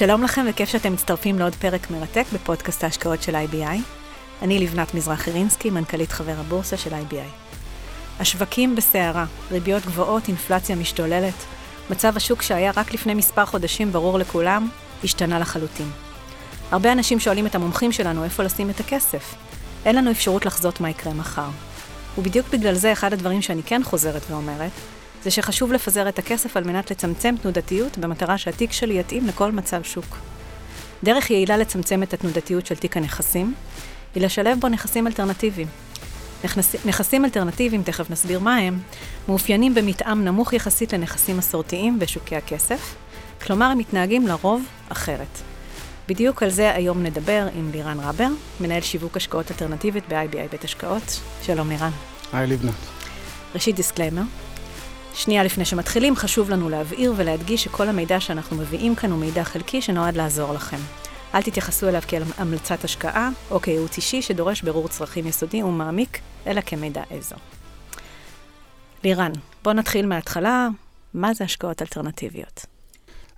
שלום לכם וכיף שאתם מצטרפים לעוד פרק מרתק בפודקאסט ההשקעות של IBI. אני לבנת מזרחי רינסקי, מנכ"לית חבר הבורסה של IBI. השווקים בסערה, ריביות גבוהות, אינפלציה משתוללת. מצב השוק שהיה רק לפני מספר חודשים ברור לכולם, השתנה לחלוטין. הרבה אנשים שואלים את המומחים שלנו איפה לשים את הכסף. אין לנו אפשרות לחזות מה יקרה מחר. ובדיוק בגלל זה אחד הדברים שאני כן חוזרת ואומרת, זה שחשוב לפזר את הכסף על מנת לצמצם תנודתיות במטרה שהתיק שלי יתאים לכל מצב שוק. דרך יעילה לצמצם את התנודתיות של תיק הנכסים, היא לשלב בו נכסים אלטרנטיביים. נכנס, נכסים אלטרנטיביים, תכף נסביר מה הם, מאופיינים במתאם נמוך יחסית לנכסים מסורתיים בשוקי הכסף, כלומר הם מתנהגים לרוב אחרת. בדיוק על זה היום נדבר עם לירן רבר, מנהל שיווק השקעות אלטרנטיבית ב-IBI בית השקעות. שלום לירן. היי לבנת. ראשית disclaimer, שנייה לפני שמתחילים, חשוב לנו להבהיר ולהדגיש שכל המידע שאנחנו מביאים כאן הוא מידע חלקי שנועד לעזור לכם. אל תתייחסו אליו כאל המלצת השקעה או כייעוץ אישי שדורש בירור צרכים יסודי ומעמיק, אלא כמידע איזו. לירן, בוא נתחיל מההתחלה. מה זה השקעות אלטרנטיביות?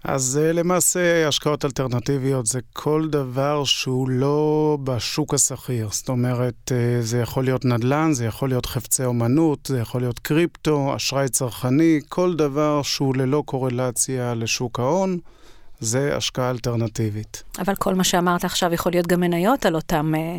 אז אה, למעשה השקעות אלטרנטיביות זה כל דבר שהוא לא בשוק הסחיר. זאת אומרת, אה, זה יכול להיות נדל"ן, זה יכול להיות חפצי אומנות, זה יכול להיות קריפטו, אשראי צרכני, כל דבר שהוא ללא קורלציה לשוק ההון. זה השקעה אלטרנטיבית. אבל כל מה שאמרת עכשיו יכול להיות גם מניות על אותם אה,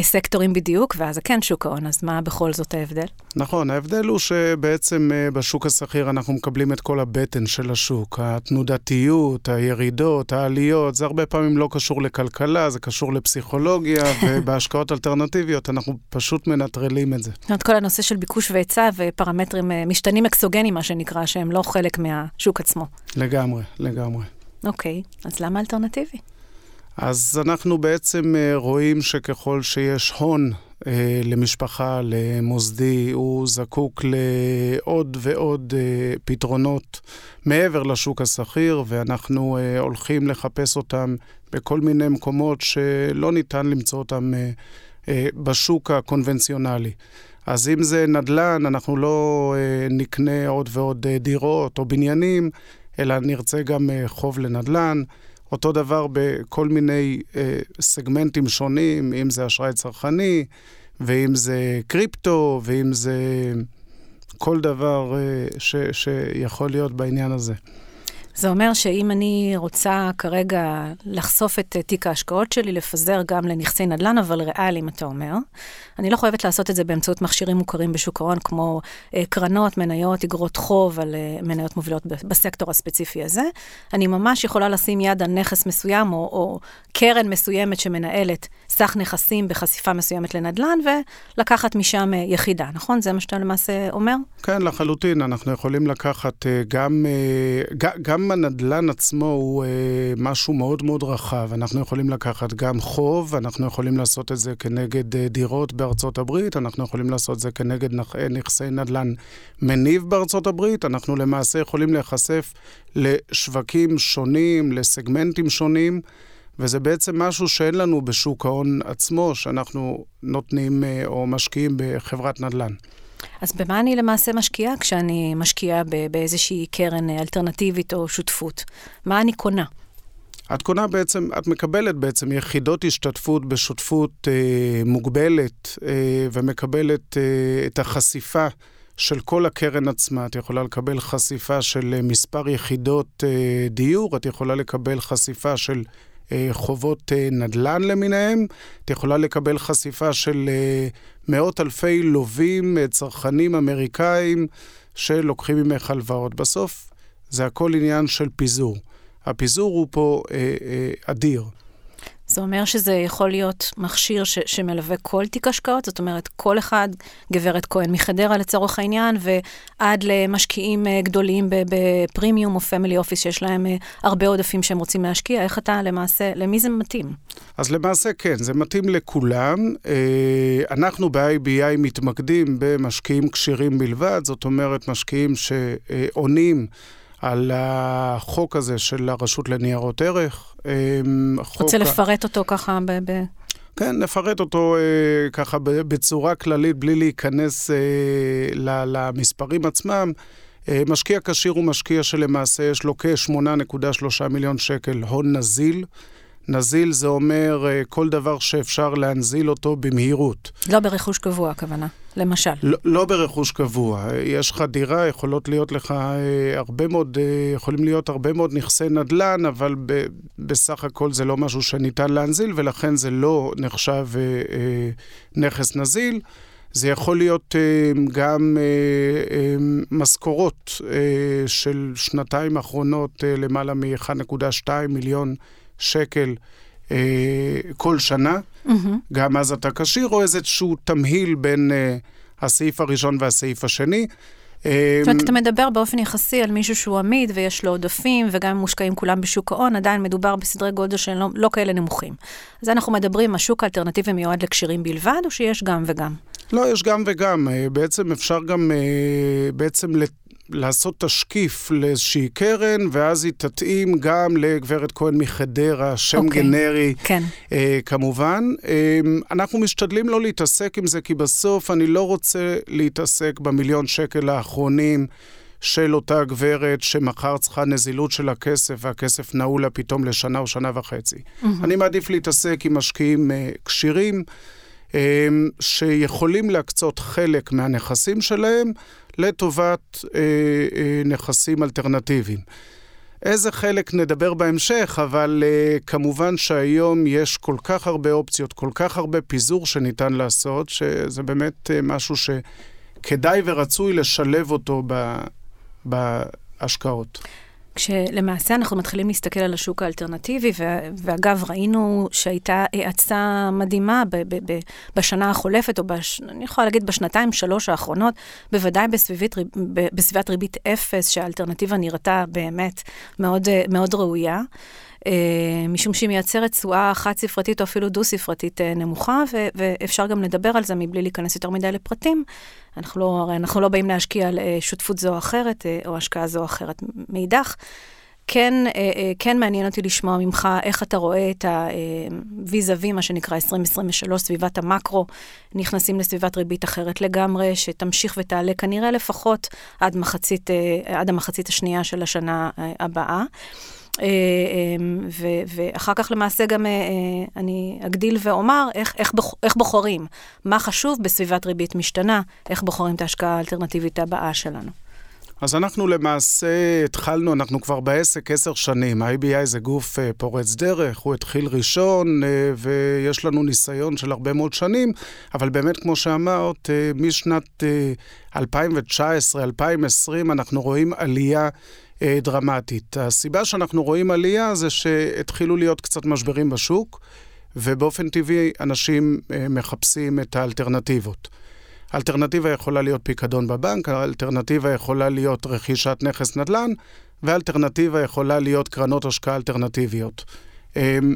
סקטורים בדיוק, ואז זה כן שוק ההון, אז מה בכל זאת ההבדל? נכון, ההבדל הוא שבעצם אה, בשוק השכיר אנחנו מקבלים את כל הבטן של השוק. התנודתיות, הירידות, העליות, זה הרבה פעמים לא קשור לכלכלה, זה קשור לפסיכולוגיה, ובהשקעות אלטרנטיביות אנחנו פשוט מנטרלים את זה. זאת אומרת, כל הנושא של ביקוש והיצע ופרמטרים אה, משתנים אקסוגנים, מה שנקרא, שהם לא חלק מהשוק עצמו. לגמרי, לגמרי. אוקיי, אז למה אלטרנטיבי? אז אנחנו בעצם אה, רואים שככל שיש הון אה, למשפחה, למוסדי, הוא זקוק לעוד ועוד אה, פתרונות מעבר לשוק השכיר, ואנחנו הולכים לחפש אותם בכל מיני מקומות שלא ניתן למצוא אותם בשוק הקונבנציונלי. אז אם זה נדל"ן, אנחנו לא נקנה עוד ועוד דירות או בניינים, אלא נרצה גם חוב לנדל"ן. אותו דבר בכל מיני אה, סגמנטים שונים, אם זה אשראי צרכני, ואם זה קריפטו, ואם זה כל דבר אה, ש, שיכול להיות בעניין הזה. זה אומר שאם אני רוצה כרגע לחשוף את תיק ההשקעות שלי, לפזר גם לנכסי נדל"ן, אבל ריאליים, אתה אומר, אני לא חייבת לעשות את זה באמצעות מכשירים מוכרים בשוק ההון, כמו אה, קרנות, מניות, אגרות חוב על אה, מניות מובילות בסקטור הספציפי הזה. אני ממש יכולה לשים יד על נכס מסוים, או, או קרן מסוימת שמנהלת סך נכסים בחשיפה מסוימת לנדל"ן, ולקחת משם אה, יחידה, נכון? זה מה שאתה למעשה אומר? כן, לחלוטין. אנחנו יכולים לקחת אה, גם, אה, גם הנדל"ן עצמו הוא משהו מאוד מאוד רחב. אנחנו יכולים לקחת גם חוב, אנחנו יכולים לעשות את זה כנגד דירות בארצות הברית, אנחנו יכולים לעשות את זה כנגד נכסי נדל"ן מניב בארצות הברית, אנחנו למעשה יכולים להיחשף לשווקים שונים, לסגמנטים שונים. וזה בעצם משהו שאין לנו בשוק ההון עצמו, שאנחנו נותנים אה, או משקיעים בחברת נדל"ן. אז במה אני למעשה משקיעה כשאני משקיעה באיזושהי קרן אלטרנטיבית או שותפות? מה אני קונה? את קונה בעצם, את מקבלת בעצם יחידות השתתפות בשותפות אה, מוגבלת אה, ומקבלת אה, את החשיפה של כל הקרן עצמה. את יכולה לקבל חשיפה של אה, מספר יחידות אה, דיור, את יכולה לקבל חשיפה של אה, חובות אה, נדל"ן למיניהם, את יכולה לקבל חשיפה של אה, מאות אלפי לווים, צרכנים אמריקאים, שלוקחים ממך הלוואות. בסוף זה הכל עניין של פיזור. הפיזור הוא פה אה, אה, אדיר. זה אומר שזה יכול להיות מכשיר ש, שמלווה כל תיק השקעות? זאת אומרת, כל אחד, גברת כהן מחדרה לצורך העניין, ועד למשקיעים אה, גדולים בפרימיום או פמילי אופיס, שיש להם אה, הרבה עודפים שהם רוצים להשקיע, איך אתה למעשה, למי זה מתאים? אז למעשה כן, זה מתאים לכולם. אה, אנחנו ב-IBI מתמקדים במשקיעים כשירים בלבד, זאת אומרת, משקיעים שעונים על החוק הזה של הרשות לניירות ערך. אמ, רוצה לפרט אותו ככה ב... ב... כן, נפרט אותו אה, ככה בצורה כללית, בלי להיכנס אה, למספרים עצמם. משקיע כשיר הוא משקיע שלמעשה יש לו כ-8.3 מיליון שקל הון נזיל. נזיל זה אומר אה, כל דבר שאפשר להנזיל אותו במהירות. לא ברכוש קבוע, הכוונה, למשל. לא, לא ברכוש קבוע. יש לך דירה, יכולות להיות לך אה, הרבה מאוד, אה, יכולים להיות הרבה מאוד נכסי נדל"ן, אבל ב, בסך הכל זה לא משהו שניתן להנזיל, ולכן זה לא נחשב נכס נזיל. זה יכול להיות גם משכורות של שנתיים האחרונות, אה, למעלה מ-1.2 מיליון שקל אה, כל שנה, mm-hmm. גם אז אתה כשיר, או איזשהו תמהיל בין אה, הסעיף הראשון והסעיף השני. אה, זאת אומרת, אתה מדבר באופן יחסי על מישהו שהוא עמיד ויש לו עודפים, וגם אם מושקעים כולם בשוק ההון, עדיין מדובר בסדרי גודל שהם לא, לא כאלה נמוכים. אז אנחנו מדברים, השוק האלטרנטיבי מיועד לקשירים בלבד, או שיש גם וגם? לא, יש גם וגם. אה, בעצם אפשר גם אה, בעצם לעשות תשקיף לאיזושהי קרן, ואז היא תתאים גם לגברת כהן מחדרה, שם okay. אוקיי, גנרי, כן. אה, כמובן. אה, אנחנו משתדלים לא להתעסק עם זה, כי בסוף אני לא רוצה להתעסק במיליון שקל האחרונים. של אותה גברת שמחר צריכה נזילות של הכסף, והכסף נעול לה פתאום לשנה או שנה וחצי. Mm-hmm. אני מעדיף להתעסק עם משקיעים אה, כשירים, אה, שיכולים להקצות חלק מהנכסים שלהם לטובת אה, אה, נכסים אלטרנטיביים. איזה חלק נדבר בהמשך, אבל uh, כמובן שהיום יש כל כך הרבה אופציות, כל כך הרבה פיזור שניתן לעשות, שזה באמת uh, משהו שכדאי ורצוי לשלב אותו ב, בהשקעות. כשלמעשה אנחנו מתחילים להסתכל על השוק האלטרנטיבי, ואגב, ראינו שהייתה האצה מדהימה ב- ב- ב- בשנה החולפת, או בש- אני יכולה להגיד בשנתיים, שלוש האחרונות, בוודאי בסביבית, בסביבת ריבית אפס, שהאלטרנטיבה נראתה באמת מאוד, מאוד ראויה. אה, משום שהיא מייצרת תשואה חד-ספרתית או אפילו דו-ספרתית אה, נמוכה, ו- ואפשר גם לדבר על זה מבלי להיכנס יותר מדי לפרטים. אנחנו לא, הרי אנחנו לא באים להשקיע על אה, שותפות זו או אחרת, או השקעה זו או אחרת. מאידך, כן, כן מעניין אותי לשמוע ממך איך אתה רואה את הוויז אבי, מה שנקרא 2023, סביבת המקרו, נכנסים לסביבת ריבית אחרת לגמרי, שתמשיך ותעלה כנראה לפחות עד, מחצית, עד המחצית השנייה של השנה הבאה. אה, אמ, ואחר כך למעשה גם אה, אה, אני אגדיל ואומר איך, איך, בוח, איך בוחרים, מה חשוב בסביבת ריבית משתנה, איך בוחרים את ההשקעה האלטרנטיבית הבאה שלנו. אז אנחנו למעשה התחלנו, אנחנו כבר בעסק עשר שנים. ה-IBI זה גוף פורץ דרך, הוא התחיל ראשון, ויש לנו ניסיון של הרבה מאוד שנים, אבל באמת, כמו שאמרת, משנת 2019-2020 אנחנו רואים עלייה. אה, דרמטית. הסיבה שאנחנו רואים עלייה זה שהתחילו להיות קצת משברים בשוק, ובאופן טבעי אנשים אה, מחפשים את האלטרנטיבות. האלטרנטיבה יכולה להיות פיקדון בבנק, האלטרנטיבה יכולה להיות רכישת נכס נדל"ן, והאלטרנטיבה יכולה להיות קרנות השקעה אלטרנטיביות. אמ,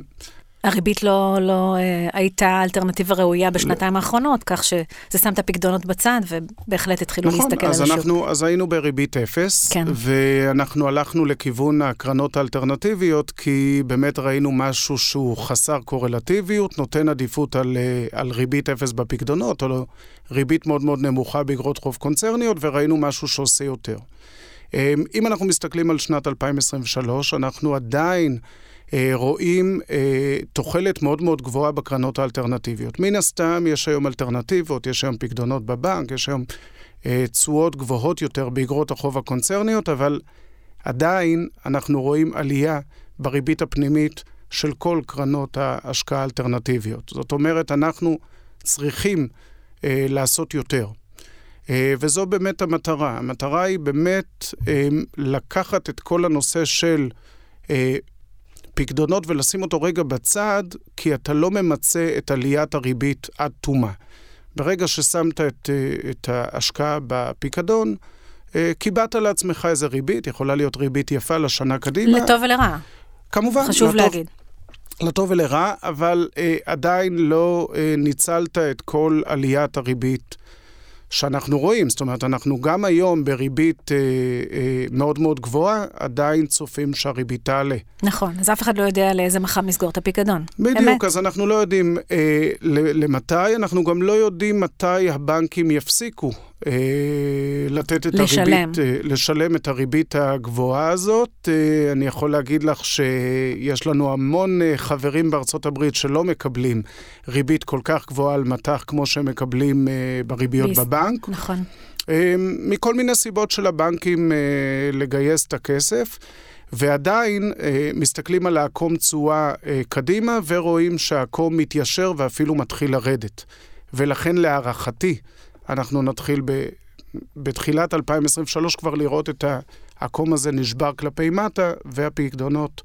הריבית לא, לא אה, הייתה אלטרנטיבה ראויה בשנתיים. האחרונות, כך שזה שם את הפקדונות בצד, ובהחלט התחילו נכון, להסתכל על השוק. נכון, אז היינו בריבית אפס, כן. ואנחנו הלכנו לכיוון הקרנות האלטרנטיביות, כי באמת ראינו משהו שהוא חסר קורלטיביות, נותן עדיפות על, אה, על ריבית אפס בפקדונות, או ריבית מאוד מאוד נמוכה באגרות חוב קונצרניות, וראינו משהו שעושה יותר. אה, אם אנחנו מסתכלים על שנת 2023, אנחנו עדיין... אה, רואים אה, תוחלת מאוד מאוד גבוהה בקרנות האלטרנטיביות. מן הסתם יש היום אלטרנטיבות, יש היום פקדונות בבנק, יש היום אה, תשואות גבוהות יותר באגרות החוב הקונצרניות, אבל עדיין אנחנו רואים עלייה בריבית הפנימית של כל קרנות ההשקעה האלטרנטיביות. זאת אומרת, אנחנו צריכים לעשות יותר. וזו באמת המטרה. המטרה היא באמת לקחת את כל הנושא של פקדונות ולשים אותו רגע בצד, כי אתה לא ממצה את עליית הריבית עד תומה. ברגע ששמת את, אה, את ההשקעה בפיקדון, אה, קיבעת לעצמך איזה ריבית, יכולה להיות ריבית יפה לשנה קדימה. לטוב ולרע. כמובן. חשוב לטוב, להגיד. לטוב ולרע, אבל אה, עדיין לא אה, ניצלת את כל עליית הריבית שאנחנו רואים. זאת אומרת, אנחנו גם היום בריבית אה, אה, מאוד מאוד גבוהה, עדיין צופים שהריבית תעלה. נכון, אז אף אחד לא יודע לאיזה מחם לסגור את הפיקדון. בדיוק, אמת. אז אנחנו לא יודעים אה, למתי, אנחנו גם לא יודעים מתי הבנקים יפסיקו לתת את לשלם. הריבית, אה, לשלם את הריבית הגבוהה הזאת. אה, אני יכול להגיד לך שיש לנו המון אה, חברים בארצות הברית שלא מקבלים ריבית כל כך גבוהה על מטח כמו שהם מקבלים אה, בריביות ביס- בבנק. נכון. אה, מכל מיני סיבות של הבנקים אה, לגייס את הכסף. ועדיין אה, מסתכלים על העקום תשואה אה, קדימה ורואים שהעקום מתיישר ואפילו מתחיל לרדת. ולכן להערכתי, אנחנו נתחיל ב, בתחילת 2023 כבר לראות את העקום הזה נשבר כלפי מטה והפקדונות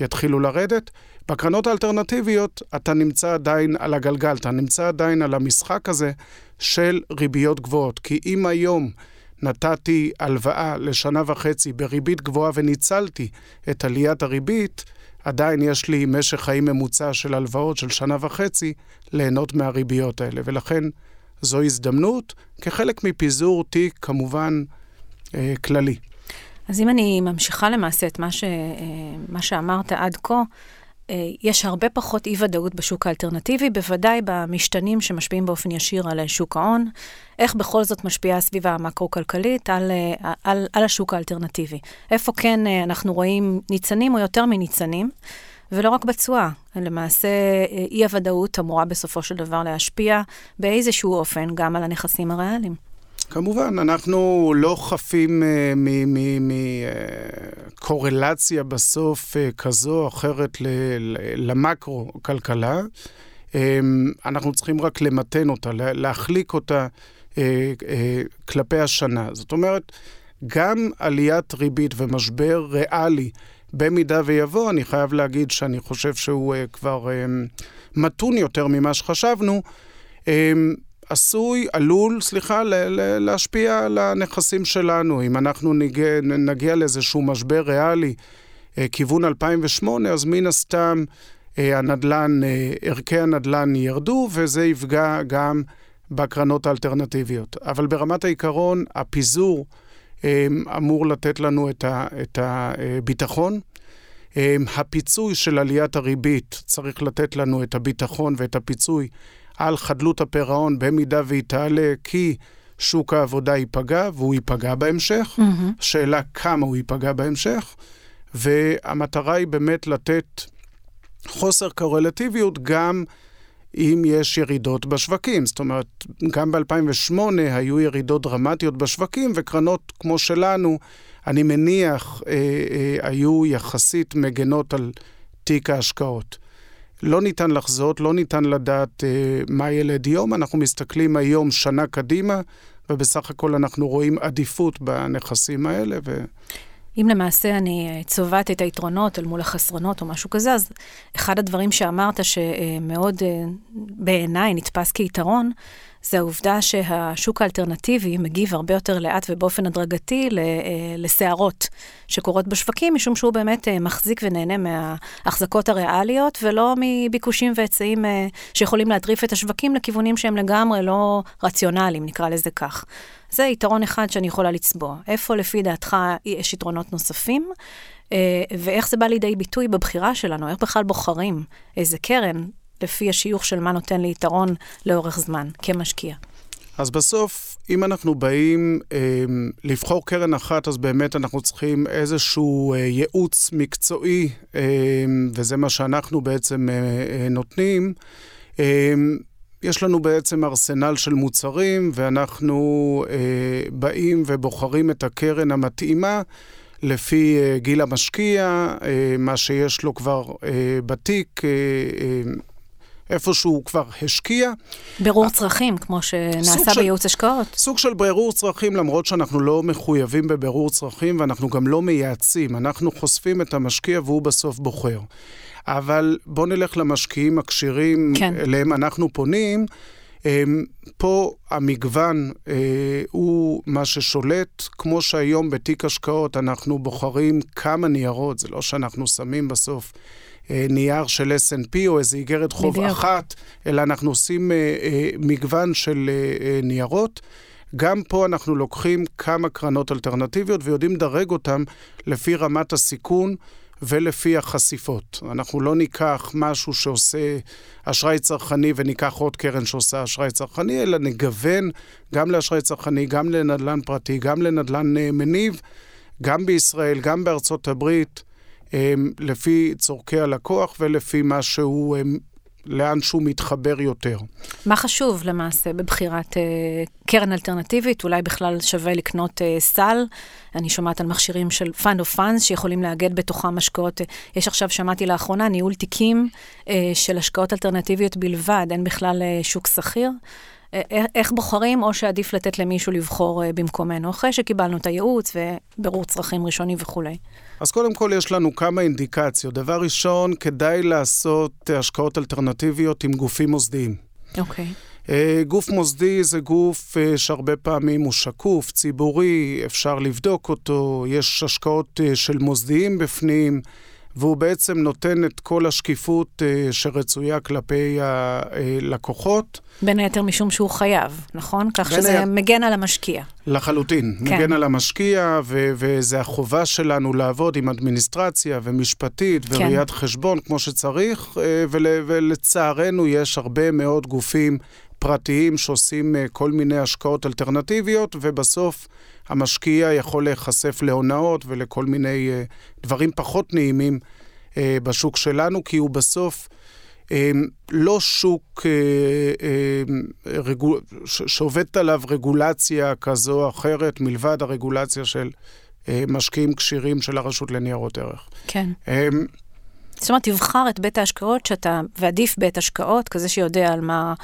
יתחילו לרדת. בקרנות האלטרנטיביות אתה נמצא עדיין על הגלגל, אתה נמצא עדיין על המשחק הזה של ריביות גבוהות. כי אם היום נתתי הלוואה לשנה וחצי בריבית גבוהה וניצלתי את עליית הריבית, עדיין יש לי משך חיים ממוצע של הלוואות של שנה וחצי ליהנות מהריביות האלה. ולכן זו הזדמנות כחלק מפיזור תיק כמובן אה, כללי. אז אם אני ממשיכה למעשה את מה, ש, אה, מה שאמרת עד כה, אה, יש הרבה פחות אי-ודאות בשוק האלטרנטיבי, בוודאי במשתנים שמשפיעים באופן ישיר על שוק ההון. איך בכל זאת משפיעה הסביבה המקרו-כלכלית על, אה, על, על השוק האלטרנטיבי? איפה כן אה, אנחנו רואים ניצנים או יותר מניצנים? ולא רק בתשואה, למעשה אה, אי-הוודאות אמורה בסופו של דבר להשפיע באיזשהו אופן גם על הנכסים הריאליים. כמובן, אנחנו לא חפים אה, מקורלציה בסוף אה, כזו או אחרת למקרו-כלכלה. אנחנו צריכים רק למתן אותה, לה- להחליק אותה כלפי השנה. זאת אומרת, גם עליית ריבית ומשבר ריאלי, במידה ויבוא, אני חייב להגיד שאני חושב שהוא אה, כבר אה, מתון יותר ממה שחשבנו. אה, עשוי, עלול, סליחה, להשפיע על הנכסים שלנו. אם אנחנו נגיע, נגיע לאיזשהו משבר ריאלי, כיוון 2008, אז מן הסתם הנדלן, ערכי הנדלן ירדו, וזה יפגע גם בקרנות האלטרנטיביות. אבל ברמת העיקרון, הפיזור אמור לתת לנו את, ה, את הביטחון. אה, הפיצוי של עליית הריבית צריך לתת לנו את הביטחון ואת הפיצוי על חדלות הפירעון במידה והיא תעלה, כי שוק העבודה ייפגע, והוא ייפגע בהמשך. Mm-hmm. שאלה כמה הוא ייפגע בהמשך, והמטרה היא באמת לתת חוסר קורלטיביות גם אם יש ירידות בשווקים. זאת אומרת, גם ב-2008 היו ירידות דרמטיות בשווקים, וקרנות כמו שלנו, אני מניח, אה, אה, היו יחסית מגנות על תיק ההשקעות. לא ניתן לחזות, לא ניתן לדעת אה, מה ילד יום, אנחנו מסתכלים היום שנה קדימה, ובסך הכל אנחנו רואים עדיפות בנכסים האלה. ו... אם למעשה אני אה, צובעת את היתרונות אל מול החסרונות או משהו כזה, אז אחד הדברים שאמרת שמאוד אה, בעיניי נתפס כיתרון, זה העובדה שהשוק האלטרנטיבי מגיב הרבה יותר לאט ובאופן הדרגתי אה, לסערות שקורות בשווקים, משום שהוא באמת אה, מחזיק ונהנה מההחזקות הריאליות, ולא מביקושים והיצעים אה, שיכולים להטריף את השווקים לכיוונים שהם לגמרי לא רציונליים, נקרא לזה כך. זה יתרון אחד שאני יכולה לצבוע. איפה לפי דעתך יש יתרונות נוספים? ואיך זה בא לידי ביטוי בבחירה שלנו? איך בכלל בוחרים איזה קרן לפי השיוך של מה נותן לי יתרון לאורך זמן כמשקיע? אז בסוף, אם אנחנו באים אה, לבחור קרן אחת, אז באמת אנחנו צריכים איזשהו אה, ייעוץ מקצועי, אה, וזה מה שאנחנו בעצם אה, אה, נותנים. אה, יש לנו בעצם ארסנל של מוצרים, ואנחנו אה, באים ובוחרים את הקרן המתאימה לפי אה, גיל המשקיע, אה, מה שיש לו כבר אה, בתיק. אה, אה, איפה שהוא כבר השקיע. בירור צרכים, כמו שנעשה של- בייעוץ השקעות. סוג של בירור צרכים, למרות שאנחנו לא מחויבים בבירור צרכים ואנחנו גם לא מייעצים. אנחנו חושפים את המשקיע והוא בסוף בוחר. אבל בואו נלך למשקיעים הכשירים, כן. אליהם אנחנו פונים. פה המגוון אה, הוא מה ששולט. כמו שהיום בתיק השקעות אנחנו בוחרים כמה ניירות, זה לא שאנחנו שמים בסוף נייר של S&P או איזו איגרת חוב בדיוק. אחת, אלא אנחנו עושים אה, אה, מגוון של אה, אה, ניירות. גם פה אנחנו לוקחים כמה קרנות אלטרנטיביות ויודעים לדרג אותן לפי רמת הסיכון ולפי החשיפות. אנחנו לא ניקח משהו שעושה אשראי צרכני וניקח עוד קרן שעושה אשראי צרכני, אלא נגוון גם לאשראי צרכני, גם לנדל"ן פרטי, גם לנדל"ן אה, מניב, גם בישראל, גם בארצות הברית, לפי צורכי הלקוח ולפי מה שהוא לאן שהוא מתחבר יותר. מה חשוב למעשה בבחירת uh, קרן אלטרנטיבית? אולי בכלל שווה לקנות uh, סל? אני שומעת על מכשירים של Fund of Funds שיכולים לאגד בתוכם השקעות. Uh, יש עכשיו, שמעתי לאחרונה, ניהול תיקים של השקעות אלטרנטיביות בלבד, אין בכלל שוק שכיר. איך בוחרים, או שעדיף לתת למישהו לבחור במקומנו, אחרי שקיבלנו את הייעוץ ובירור צרכים ראשוני וכולי. אז קודם כל יש לנו כמה אינדיקציות. דבר ראשון, כדאי לעשות השקעות אלטרנטיביות עם גופים מוסדיים. אוקיי. Okay. אה, גוף מוסדי זה גוף אה, שהרבה פעמים הוא שקוף, ציבורי, אפשר לבדוק אותו, יש השקעות אה, של מוסדיים בפנים. והוא בעצם נותן את כל השקיפות uh, שרצויה כלפי הלקוחות. בין היתר משום שהוא חייב, נכון? כך שזה ה... מגן על המשקיע. לחלוטין, כן. מגן על המשקיע, ו- וזה החובה שלנו לעבוד עם אדמיניסטרציה ומשפטית כן. וראיית חשבון כמו שצריך, uh, ול- ולצערנו יש הרבה מאוד גופים פרטיים שעושים uh, כל מיני השקעות אלטרנטיביות, ובסוף... המשקיע יכול להיחשף להונאות ולכל מיני uh, דברים פחות נעימים uh, בשוק שלנו, כי הוא בסוף uh, לא שוק רגול... שעובדת עליו רגולציה כזו או אחרת, מלבד הרגולציה של משקיעים כשירים של הרשות לניירות ערך. כן. זאת אומרת, תבחר את בית ההשקעות שאתה, ועדיף בית השקעות, כזה שיודע על מה,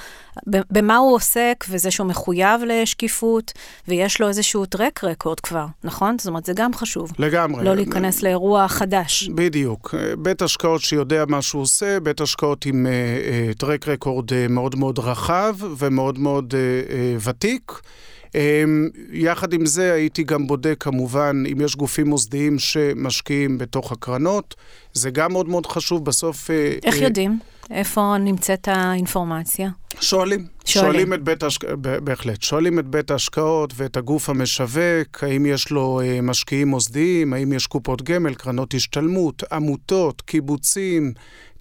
במה הוא עוסק, וזה שהוא מחויב לשקיפות, ויש לו איזשהו טרק רקורד כבר, נכון? זאת אומרת, זה גם חשוב. לגמרי. לא להיכנס לאירוע חדש. בדיוק. בית השקעות שיודע מה שהוא עושה, בית השקעות עם uh, uh, טרק רקורד uh, מאוד מאוד רחב ומאוד מאוד uh, uh, ותיק. אמ, יחד עם זה הייתי גם בודק כמובן אם יש גופים מוסדיים שמשקיעים בתוך הקרנות. זה גם מאוד מאוד חשוב בסוף... אה, איך אה, יודעים? איפה נמצאת האינפורמציה? שואלים. שואלים. שואלים את בית ההשקעות, בהחלט. שואלים את בית ההשקעות ואת הגוף המשווק, האם יש לו אה, משקיעים מוסדיים, האם יש קופות גמל, קרנות השתלמות, עמותות, קיבוצים,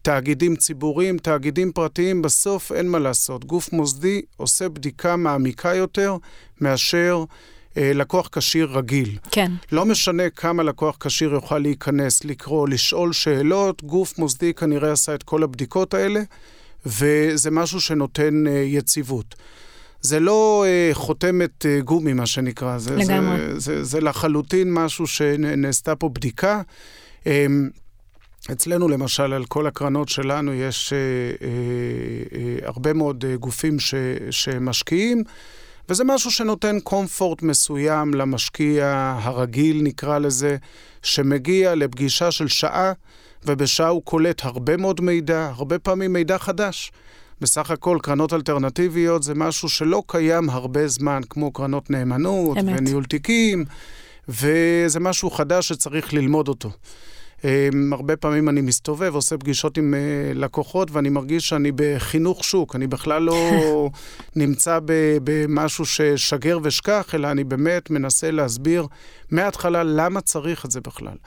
תאגידים ציבוריים, תאגידים פרטיים, בסוף אין מה לעשות. גוף מוסדי עושה בדיקה מעמיקה יותר מאשר אה, לקוח כשיר רגיל. כן. לא משנה כמה לקוח כשיר יוכל להיכנס, לקרוא, לשאול שאלות, גוף מוסדי כנראה עשה את כל הבדיקות האלה, וזה משהו שנותן אה, יציבות. זה לא אה, חותמת אה, גומי, מה שנקרא. זה, לגמרי. זה, זה, זה לחלוטין משהו שנעשתה פה בדיקה. אה, אצלנו למשל, על כל הקרנות שלנו יש אה, אה, אה, הרבה מאוד אה, גופים ש, שמשקיעים, וזה משהו שנותן קומפורט מסוים למשקיע הרגיל, נקרא לזה, שמגיע לפגישה של שעה, ובשעה הוא קולט הרבה מאוד מידע, הרבה פעמים מידע חדש. בסך הכל קרנות אלטרנטיביות זה משהו שלא קיים הרבה זמן, כמו קרנות נאמנות אמת. וניהול תיקים, וזה משהו חדש שצריך ללמוד אותו. אמ, הרבה פעמים אני מסתובב, עושה פגישות עם uh, לקוחות, ואני מרגיש שאני בחינוך שוק. אני בכלל לא נמצא במשהו ששגר ושכח, אלא אני באמת מנסה להסביר מההתחלה למה צריך את זה בכלל.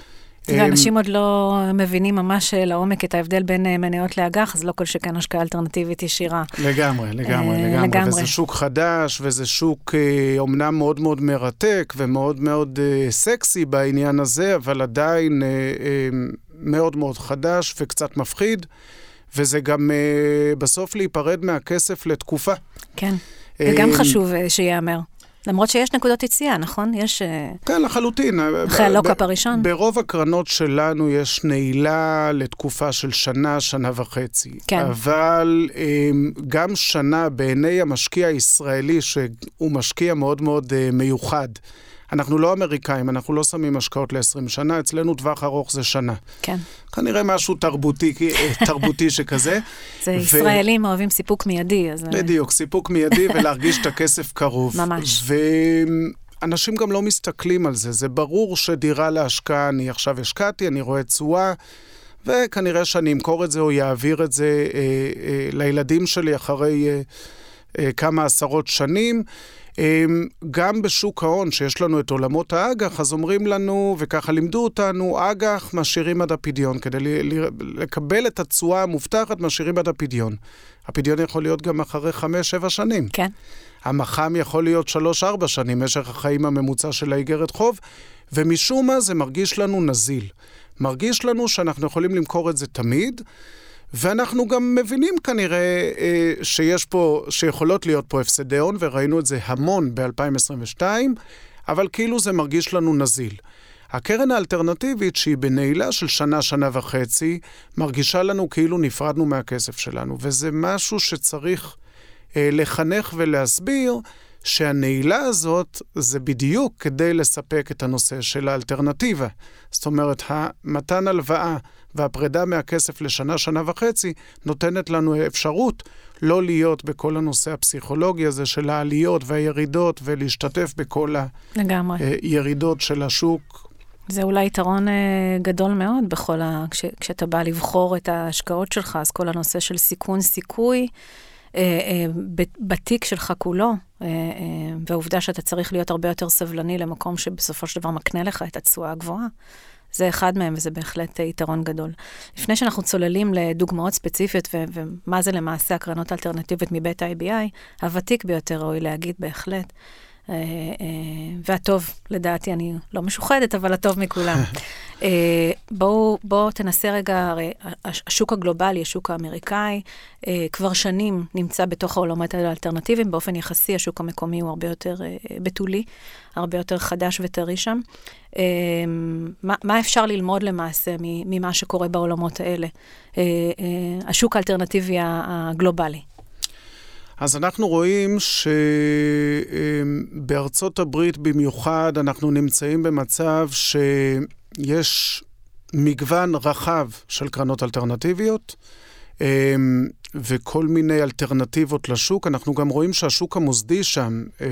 ואנשים עוד לא מבינים ממש לעומק את ההבדל בין אה, מניות לאג"ח, אז לא כל שכן השקעה אלטרנטיבית ישירה. לגמרי, לגמרי, אה, לגמרי. וזה שוק חדש, וזה שוק אומנם אה, מאוד מאוד מרתק ומאוד מאוד סקסי בעניין הזה, אבל עדיין מאוד מאוד חדש וקצת מפחיד, וזה גם בסוף להיפרד מהכסף לתקופה. כן, וגם חשוב שייאמר. למרות שיש נקודות יציאה, נכון? יש... אה, כן, לחלוטין. אחרי הלוקאפ הראשון. ברוב הקרנות שלנו יש נעילה לתקופה של שנה, שנה וחצי. כן. אבל אמ, גם שנה בעיני המשקיע הישראלי, שהוא משקיע מאוד מאוד אה, מיוחד, אנחנו לא אמריקאים, אנחנו לא שמים השקעות ל-20 שנה, אצלנו טווח ארוך זה שנה. כן. כנראה משהו תרבותי, תרבותי שכזה. זה ו... ישראלים אוהבים סיפוק מיידי, אז... בדיוק, סיפוק מיידי ולהרגיש את הכסף קרוב. ממש. ואנשים גם לא מסתכלים על זה. זה ברור שדירה להשקעה, אני עכשיו השקעתי, אני רואה תשואה. וכנראה שאני אמכור את זה או יעביר את זה אה, אה, לילדים שלי אחרי אה, אה, כמה עשרות שנים. אמ, גם בשוק ההון, שיש לנו את עולמות האג"ח, אז אומרים לנו, וככה לימדו אותנו, אג"ח משאירים עד הפדיון. כדי לקבל את התשואה המובטחת, משאירים עד הפדיון. הפדיון יכול להיות גם אחרי 5-7 שנים. כן. המח"מ יכול להיות 3-4 שנים, משך החיים הממוצע של האיגרת חוב, ומשום מה זה מרגיש לנו נזיל. מרגיש לנו שאנחנו יכולים למכור את זה תמיד. ואנחנו גם מבינים כנראה אה, שיש פה, שיכולות להיות פה הפסדי הון, וראינו את זה המון ב-2022, אבל כאילו זה מרגיש לנו נזיל. הקרן האלטרנטיבית, שהיא בנעילה של שנה, שנה וחצי, מרגישה לנו כאילו נפרדנו מהכסף שלנו, וזה משהו שצריך אה, לחנך ולהסביר שהנעילה הזאת זה בדיוק כדי לספק את הנושא של האלטרנטיבה. זאת אומרת, המתן הלוואה והפרידה מהכסף לשנה, שנה וחצי, נותנת לנו אפשרות לא להיות בכל הנושא הפסיכולוגי הזה של העליות והירידות ולהשתתף בכל הירידות של השוק. זה אולי יתרון uh, גדול מאוד בכל ה... כש, כשאתה בא לבחור את ההשקעות שלך, אז כל הנושא של סיכון, סיכוי, uh, בתיק שלך כולו, והעובדה שאתה צריך להיות הרבה יותר סבלני למקום שבסופו של דבר מקנה לך את התשואה הגבוהה. זה אחד מהם, וזה בהחלט יתרון גדול. לפני שאנחנו צוללים לדוגמאות ספציפיות, ו- ומה זה למעשה הקרנות האלטרנטיביות מבית ה-IBI, הוותיק ביותר, ראוי להגיד בהחלט, אה, אה, והטוב, לדעתי, אני לא משוחדת, אבל הטוב מכולם. אה, בואו בוא תנסה רגע, הרי השוק הגלובלי, השוק האמריקאי, כבר שנים נמצא בתוך העולמות האלטרנטיביים, באופן יחסי השוק המקומי הוא הרבה יותר בתולי, הרבה יותר חדש וטרי שם. מה, מה אפשר ללמוד למעשה ממה שקורה בעולמות האלה? השוק האלטרנטיבי הגלובלי. אז אנחנו רואים שבארצות הברית במיוחד אנחנו נמצאים במצב שיש מגוון רחב של קרנות אלטרנטיביות. אמ, וכל מיני אלטרנטיבות לשוק. אנחנו גם רואים שהשוק המוסדי שם, אה,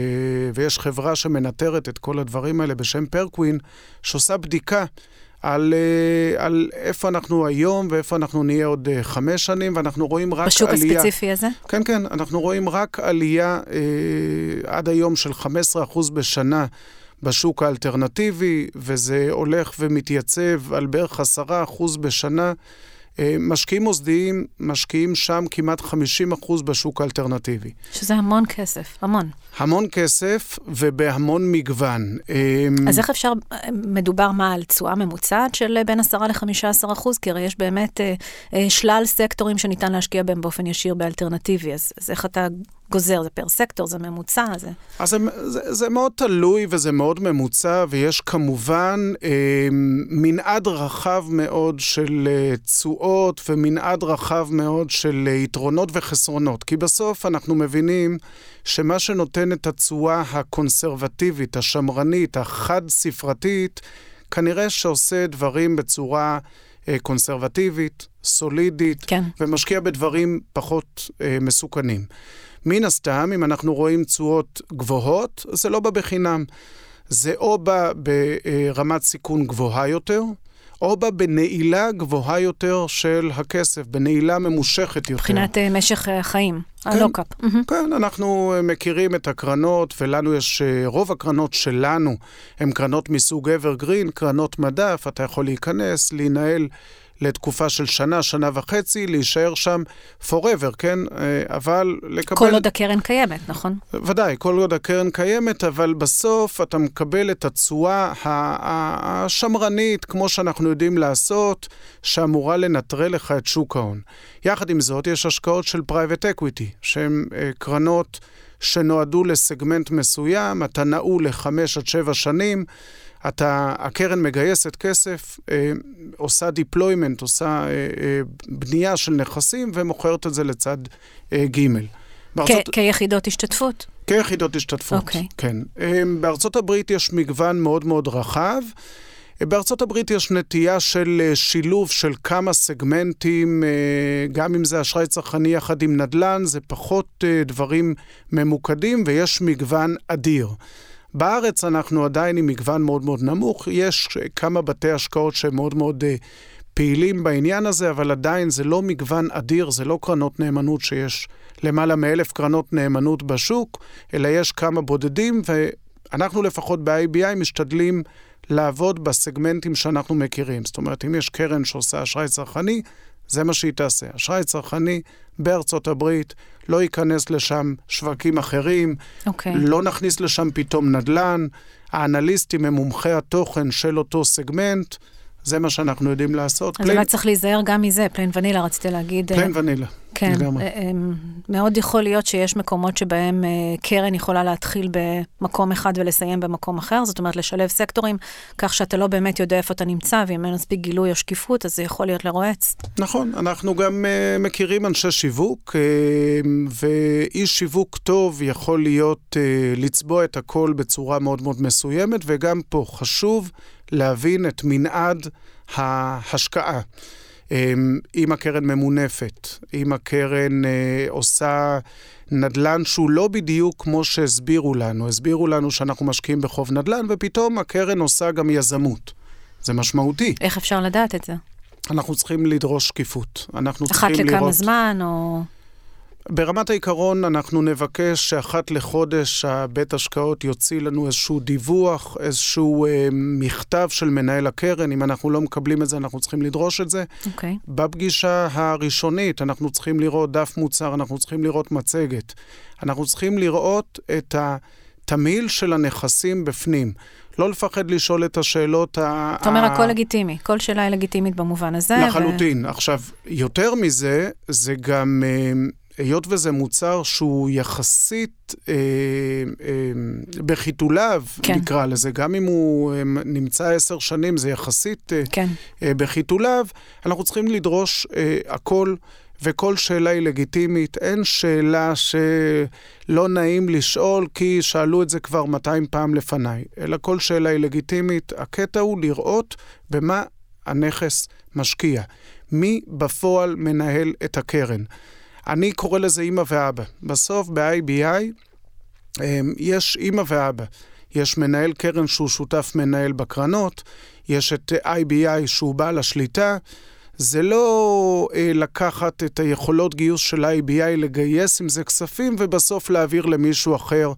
ויש חברה שמנטרת את כל הדברים האלה בשם פרקווין, שעושה בדיקה על, אה, על איפה אנחנו היום ואיפה אנחנו נהיה עוד אה, חמש שנים, ואנחנו רואים רק בשוק עלייה... בשוק הספציפי הזה? כן, כן, אנחנו רואים רק עלייה אה, עד היום של 15% בשנה. בשוק האלטרנטיבי, וזה הולך ומתייצב על בערך 10% בשנה. אה, משקיעים מוסדיים משקיעים שם כמעט 50% בשוק האלטרנטיבי. שזה המון כסף, המון. המון כסף ובהמון מגוון. אמ, אז איך אפשר, מדובר מה, על תשואה ממוצעת של בין 10 ל-15 אחוז? כי הרי יש באמת אה, אה, שלל סקטורים שניתן להשקיע בהם באופן ישיר באלטרנטיבי, אז, אז איך אתה גוזר? זה פר סקטור, זה ממוצע? זה... אז זה, זה, זה מאוד תלוי וזה מאוד ממוצע, ויש כמובן אה, מנעד רחב מאוד של אה, תשואות ומנעד רחב מאוד של אה, יתרונות וחסרונות. כי בסוף אנחנו מבינים שמה שנותן את התשואה הקונסרבטיבית, השמרנית, החד-ספרתית, כנראה שעושה דברים בצורה אה, קונסרבטיבית, סולידית, כן. ומשקיע בדברים פחות אה, מסוכנים. מן הסתם, אם אנחנו רואים תשואות גבוהות, זה לא בא בחינם. זה או בא ברמת סיכון גבוהה יותר, או בה בנעילה גבוהה יותר של הכסף, בנעילה ממושכת יותר. מבחינת uh, משך החיים, כן, הלוקאפ. כן, אנחנו מכירים את הקרנות, ולנו יש, רוב הקרנות שלנו הן קרנות מסוג evergreen, קרנות מדף, אתה יכול להיכנס, להנהל לתקופה של שנה, שנה וחצי, להישאר שם forever, כן? אה, אבל לקבל... כל עוד הקרן קיימת, נכון? ודאי, כל עוד הקרן קיימת, אבל בסוף אתה מקבל את התשואה השמרנית, כמו שאנחנו יודעים לעשות, שאמורה לנטרל לך את שוק ההון. יחד עם זאת, יש השקעות של private equity, שהן אה, קרנות שנועדו לסגמנט מסוים, אתה נעול לחמש עד שבע שנים. אתה, הקרן מגייסת כסף, אה, עושה deployment, עושה אה, אה, בנייה של נכסים ומוכרת את זה לצד אה, ג'. בארצות... כיחידות השתתפות? כיחידות השתתפות, okay. אוקיי. כן. אה, בארצות הברית יש מגוון מאוד מאוד רחב. אה, בארצות הברית יש נטייה של אה, שילוב של כמה סגמנטים, גם אם זה אשראי צרכני יחד עם נדל"ן, זה פחות דברים ממוקדים ויש מגוון אדיר. בארץ אנחנו עדיין עם מגוון מאוד מאוד נמוך, יש כמה בתי השקעות שהם מאוד מאוד uh, פעילים בעניין הזה, אבל עדיין זה לא מגוון אדיר, זה לא קרנות נאמנות שיש למעלה מאלף קרנות נאמנות בשוק, אלא יש כמה בודדים, ואנחנו לפחות ב-IBI משתדלים לעבוד בסגמנטים שאנחנו מכירים. זאת אומרת, אם יש קרן שעושה אשראי צרכני, זה מה שהיא תעשה. אשראי צרכני בארצות הברית, לא ייכנס לשם שווקים אחרים, okay. אוקיי. לא נכניס לשם פתאום נדל"ן, האנליסטים הם מומחי התוכן של אותו סגמנט, זה מה שאנחנו יודעים לעשות. אז אולי צריך להיזהר גם מזה, plain vanilla, רציתי להגיד. plain vanilla. כן, לגמרי. מאוד יכול להיות שיש מקומות שבהם קרן יכולה להתחיל במקום אחד ולסיים במקום אחר, זאת אומרת לשלב סקטורים, כך שאתה לא באמת יודע איפה אתה נמצא, ואם אין מספיק גילוי או שקיפות, אז זה יכול להיות לרועץ. נכון, אנחנו גם אה, מכירים אנשי שיווק, אה, ואיש שיווק טוב יכול להיות, אה, לצבוע את הכל בצורה מאוד מאוד מסוימת, וגם פה חשוב להבין את מנעד ההשקעה. אמ, אם הקרן ממונפת, אם הקרן אה, עושה נדל"ן שהוא לא בדיוק כמו שהסבירו לנו. הסבירו לנו שאנחנו משקיעים בחוב נדל"ן, ופתאום הקרן עושה גם יזמות. זה משמעותי. איך אפשר לדעת את זה? אנחנו צריכים לדרוש שקיפות. אנחנו צריכים לראות... אחת לכמה זמן, או... ברמת העיקרון, אנחנו נבקש שאחת לחודש הבית השקעות יוציא לנו איזשהו דיווח, איזשהו אה, מכתב של מנהל הקרן. אם אנחנו לא מקבלים את זה, אנחנו צריכים לדרוש את זה. אוקיי. Okay. בפגישה הראשונית, אנחנו צריכים לראות דף מוצר, אנחנו צריכים לראות מצגת. אנחנו צריכים לראות את התמהיל של הנכסים בפנים. לא לפחד לשאול את השאלות ה... אתה אומר, הכל לגיטימי. כל שאלה היא לגיטימית במובן הזה. לחלוטין. ו... עכשיו, יותר מזה, זה גם... היות וזה מוצר שהוא יחסית אה, אה, בחיתוליו, כן. נקרא לזה, גם אם הוא אה, נמצא עשר שנים, זה יחסית אה, כן. אה, בחיתוליו, אנחנו צריכים לדרוש אה, הכל. וכל שאלה היא לגיטימית. אין שאלה שלא נעים לשאול, כי שאלו את זה כבר 200 פעם לפניי, אלא כל שאלה היא לגיטימית. הקטע הוא לראות במה הנכס משקיע. מי בפועל מנהל את הקרן. אני קורא לזה אימא ואבא. בסוף ב-IBI אמ, יש אימא ואבא. יש מנהל קרן שהוא שותף מנהל בקרנות, יש את IBI שהוא בעל השליטה. זה לא אה, לקחת את היכולות גיוס של IBI, לגייס עם זה כספים ובסוף להעביר למישהו אחר.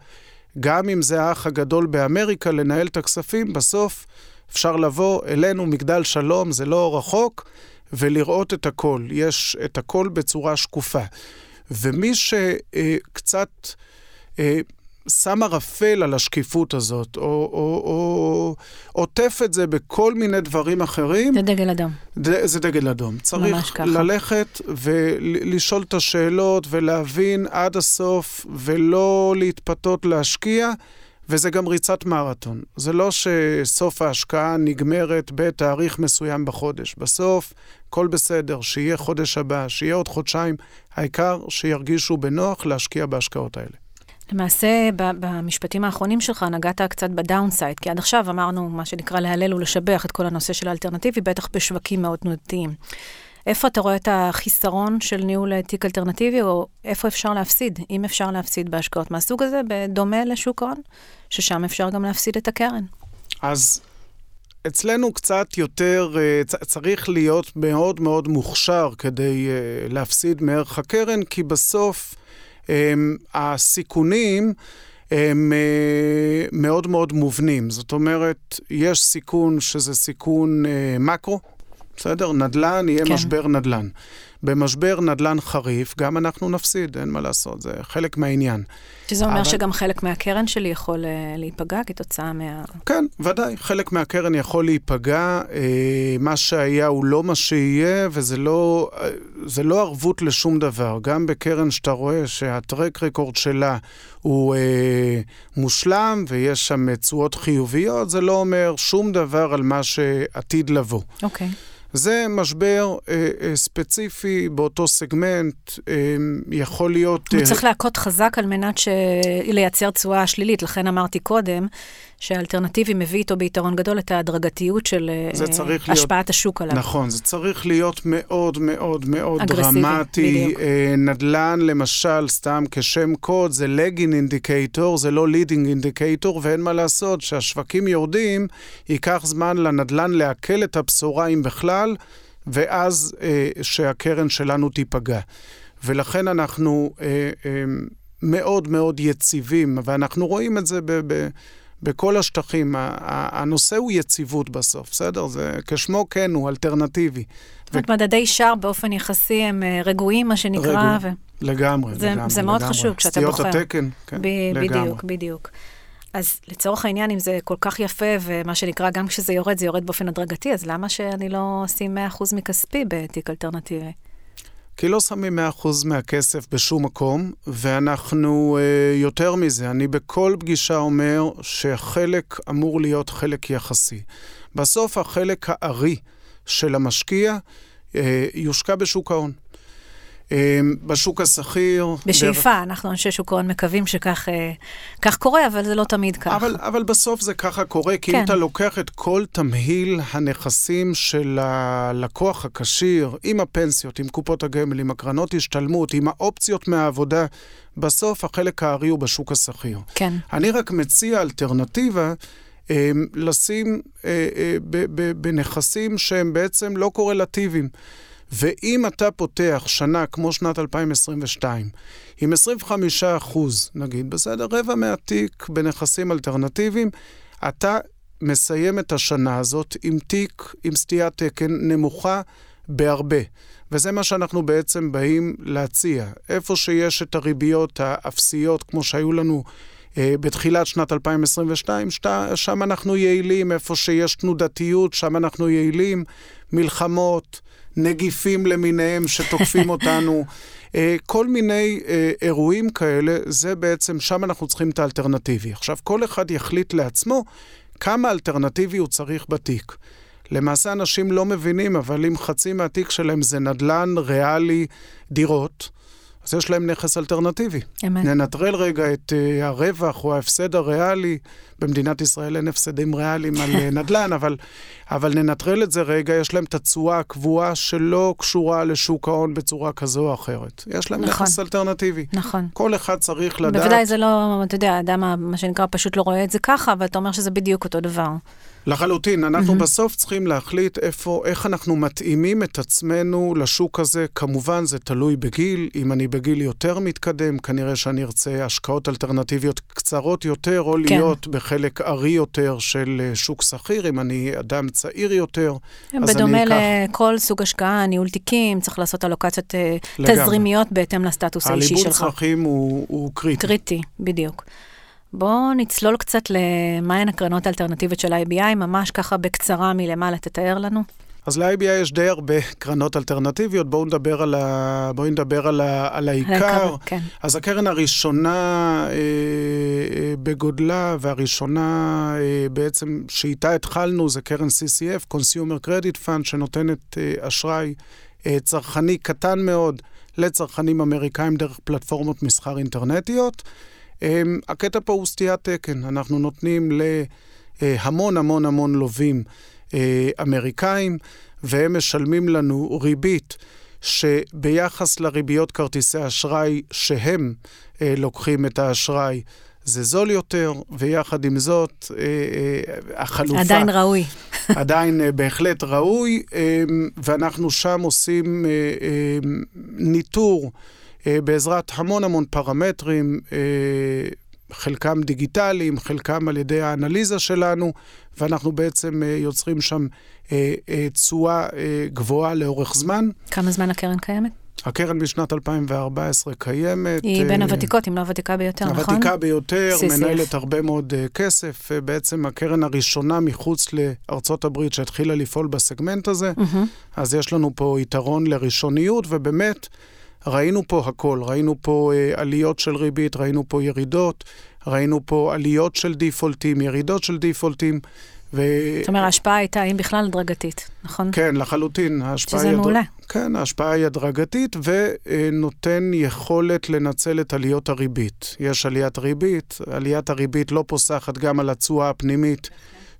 גם אם זה האח הגדול באמריקה, לנהל את הכספים, בסוף אפשר לבוא אלינו, מגדל שלום, זה לא רחוק, ולראות את הכל. יש את הכל בצורה שקופה. ומי שקצת אה, שם ערפל על השקיפות הזאת, או, או, או עוטף את זה בכל מיני דברים אחרים... זה דגל אדום. ד, זה דגל אדום. צריך ללכת ולשאול את השאלות ולהבין עד הסוף, ולא להתפתות להשקיע. וזה גם ריצת מרתון. זה לא שסוף ההשקעה נגמרת בתאריך מסוים בחודש. בסוף, הכל בסדר, שיהיה חודש הבא, שיהיה עוד חודשיים, העיקר שירגישו בנוח להשקיע בהשקעות האלה. למעשה, במשפטים האחרונים שלך נגעת קצת ב downside, כי עד עכשיו אמרנו מה שנקרא להלל ולשבח את כל הנושא של האלטרנטיבי, בטח בשווקים מאוד תנודתיים. איפה אתה רואה את החיסרון של ניהול תיק אלטרנטיבי, או איפה אפשר להפסיד, אם אפשר להפסיד בהשקעות מהסוג הזה, בדומה לשוק ההון, ששם אפשר גם להפסיד את הקרן? אז אצלנו קצת יותר, אה, צריך להיות מאוד מאוד מוכשר כדי אה, להפסיד מערך הקרן, כי בסוף הם, הסיכונים הם אה, מאוד מאוד מובנים. זאת אומרת, יש סיכון שזה סיכון מקרו, בסדר? נדל"ן, יהיה כן. משבר נדל"ן. במשבר נדל"ן חריף, גם אנחנו נפסיד, אין מה לעשות, זה חלק מהעניין. שזה אומר אבל... שגם חלק מהקרן שלי יכול uh, להיפגע כתוצאה מה... כן, ודאי, חלק מהקרן יכול להיפגע. Uh, מה שהיה הוא לא מה שיהיה, וזה לא, uh, לא ערבות לשום דבר. גם בקרן שאתה רואה שהטרק רקורד שלה הוא uh, מושלם, ויש שם תשואות חיוביות, זה לא אומר שום דבר על מה שעתיד לבוא. אוקיי. Okay. זה משבר אה, אה, ספציפי באותו סגמנט, אה, יכול להיות... הוא אה... צריך להכות חזק על מנת ש... לייצר תשואה שלילית, לכן אמרתי קודם, שהאלטרנטיבי מביא איתו ביתרון גדול את ההדרגתיות של אה, השפעת להיות, השוק עליו. נכון, זה צריך להיות מאוד מאוד מאוד דרמטי. בדיוק. אה, נדל"ן, למשל, סתם כשם קוד, זה lagging indicator, זה לא leading indicator, ואין מה לעשות, כשהשווקים יורדים, ייקח זמן לנדל"ן לעכל את הבשורה, אם בכלל. ואז אה, שהקרן שלנו תיפגע. ולכן אנחנו אה, אה, מאוד מאוד יציבים, ואנחנו רואים את זה ב... ב בכל השטחים. הנושא הוא יציבות בסוף, בסדר? זה כשמו כן, הוא אלטרנטיבי. זאת אומרת, ו... מדדי שער באופן יחסי הם אה, רגועים, מה שנקרא. רגוע. ו... לגמרי, זה, לגמרי. זה מאוד לגמרי. חשוב כשאתה בוחר. סטיות התקן, כן, ב- לגמרי. בדיוק, בדיוק. אז לצורך העניין, אם זה כל כך יפה, ומה שנקרא, גם כשזה יורד, זה יורד באופן הדרגתי, אז למה שאני לא אשים 100% מכספי בתיק אלטרנטיבי? כי לא שמים 100% מהכסף בשום מקום, ואנחנו אה, יותר מזה, אני בכל פגישה אומר שהחלק אמור להיות חלק יחסי. בסוף החלק הארי של המשקיע אה, יושקע בשוק ההון. בשוק השכיר. בשאיפה, דרך... אנחנו אנשי שוק ההון מקווים שכך אה, קורה, אבל זה לא תמיד ככה. אבל, אבל בסוף זה ככה קורה, כי כן. אם אתה לוקח את כל תמהיל הנכסים של הלקוח הכשיר, עם הפנסיות, עם קופות הגמל, עם הקרנות השתלמות, עם האופציות מהעבודה, בסוף החלק הארי הוא בשוק השכיר. כן. אני רק מציע אלטרנטיבה. אה, לשים אה, אה, בנכסים שהם בעצם לא קורלטיביים. ואם אתה פותח שנה כמו שנת 2022, עם 25 אחוז, נגיד, בסדר, רבע מהתיק בנכסים אלטרנטיביים, אתה מסיים את השנה הזאת עם תיק, עם סטיית תקן נמוכה בהרבה. וזה מה שאנחנו בעצם באים להציע. איפה שיש את הריביות האפסיות, כמו שהיו לנו אה, בתחילת שנת 2022, שת, שם אנחנו יעילים. איפה שיש תנודתיות, שם אנחנו יעילים. מלחמות, נגיפים למיניהם שתוקפים אותנו, אה, כל מיני אה, אירועים כאלה, זה בעצם, שם אנחנו צריכים את האלטרנטיבי. עכשיו, כל אחד יחליט לעצמו כמה אלטרנטיבי הוא צריך בתיק. למעשה אנשים לא מבינים, אבל אם חצי מהתיק שלהם זה נדל"ן ריאלי דירות, אז יש להם נכס אלטרנטיבי. אמת. ננטרל רגע את uh, הרווח או ההפסד הריאלי. במדינת ישראל אין הפסדים ריאליים על uh, נדל"ן, אבל, אבל ננטרל את זה רגע, יש להם את התשואה הקבועה שלא קשורה לשוק ההון בצורה כזו או אחרת. יש להם נכון. נכס אלטרנטיבי. נכון. כל אחד צריך לדעת... בוודאי זה לא, אתה יודע, אדם, מה שנקרא, פשוט לא רואה את זה ככה, אבל אתה אומר שזה בדיוק אותו דבר. לחלוטין. אנחנו mm-hmm. בסוף צריכים להחליט איפה, איך אנחנו מתאימים את עצמנו לשוק הזה. כמובן, זה תלוי בגיל. אם אני בגיל יותר מתקדם, כנראה שאני ארצה השקעות אלטרנטיביות קצרות יותר, או כן. להיות בחלק ארי יותר של אה, שוק שכיר, אם אני אדם צעיר יותר, אז בדומה אני אקח... לכל סוג השקעה, ניהול תיקים, צריך לעשות אלוקציות אה, לגמרי. תזרימיות בהתאם לסטטוס האישי שלך. הליבון צרכים הוא, הוא קריטי. קריטי, בדיוק. בואו נצלול קצת למהן הקרנות האלטרנטיביות של ה-IBI, ממש ככה בקצרה מלמעלה, תתאר לנו. אז ל-IBI יש די הרבה קרנות אלטרנטיביות, בואו נדבר על, ה... בואו נדבר על, ה... על העיקר. כן. אז הקרן הראשונה אה, אה, בגודלה והראשונה אה, בעצם שאיתה התחלנו זה קרן CCF, Consumer Credit Fund, שנותנת אה, אשראי אה, צרכני קטן מאוד לצרכנים אמריקאים דרך פלטפורמות מסחר אינטרנטיות. אמ, הקטע פה הוא סטיית תקן. אנחנו נותנים להמון המון המון לווים אה, אמריקאים, והם משלמים לנו ריבית שביחס לריביות כרטיסי אשראי שהם אה, לוקחים את האשראי, זה זול יותר, ויחד עם זאת, אה, החלופה... עדיין ראוי. עדיין בהחלט ראוי, ואנחנו שם עושים ניטור. אה, בעזרת המון המון פרמטרים, אה, חלקם דיגיטליים, חלקם על ידי האנליזה שלנו, ואנחנו בעצם אה, יוצרים שם תשואה גבוהה לאורך זמן. כמה זמן הקרן קיימת? הקרן בשנת 2014 קיימת. היא בין הוותיקות, אם לא הוותיקה ביותר, הוותיקה נכון? הוותיקה ביותר, CCF. מנהלת הרבה מאוד כסף. בעצם הקרן הראשונה מחוץ לארצות הברית שהתחילה לפעול בסגמנט הזה. Mm-hmm. אז יש לנו פה יתרון לראשוניות, ובאמת... ראינו פה הכל, ראינו פה אה, עליות של ריבית, ראינו פה ירידות, ראינו פה עליות של דיפולטים, ירידות של דיפולטים. ו... זאת אומרת, ההשפעה הייתה, אם בכלל, הדרגתית, נכון? כן, לחלוטין. שזה היא מעולה. כן, ההשפעה היא הדרגתית ונותן יכולת לנצל את עליות הריבית. יש עליית ריבית, עליית הריבית לא פוסחת גם על התשואה הפנימית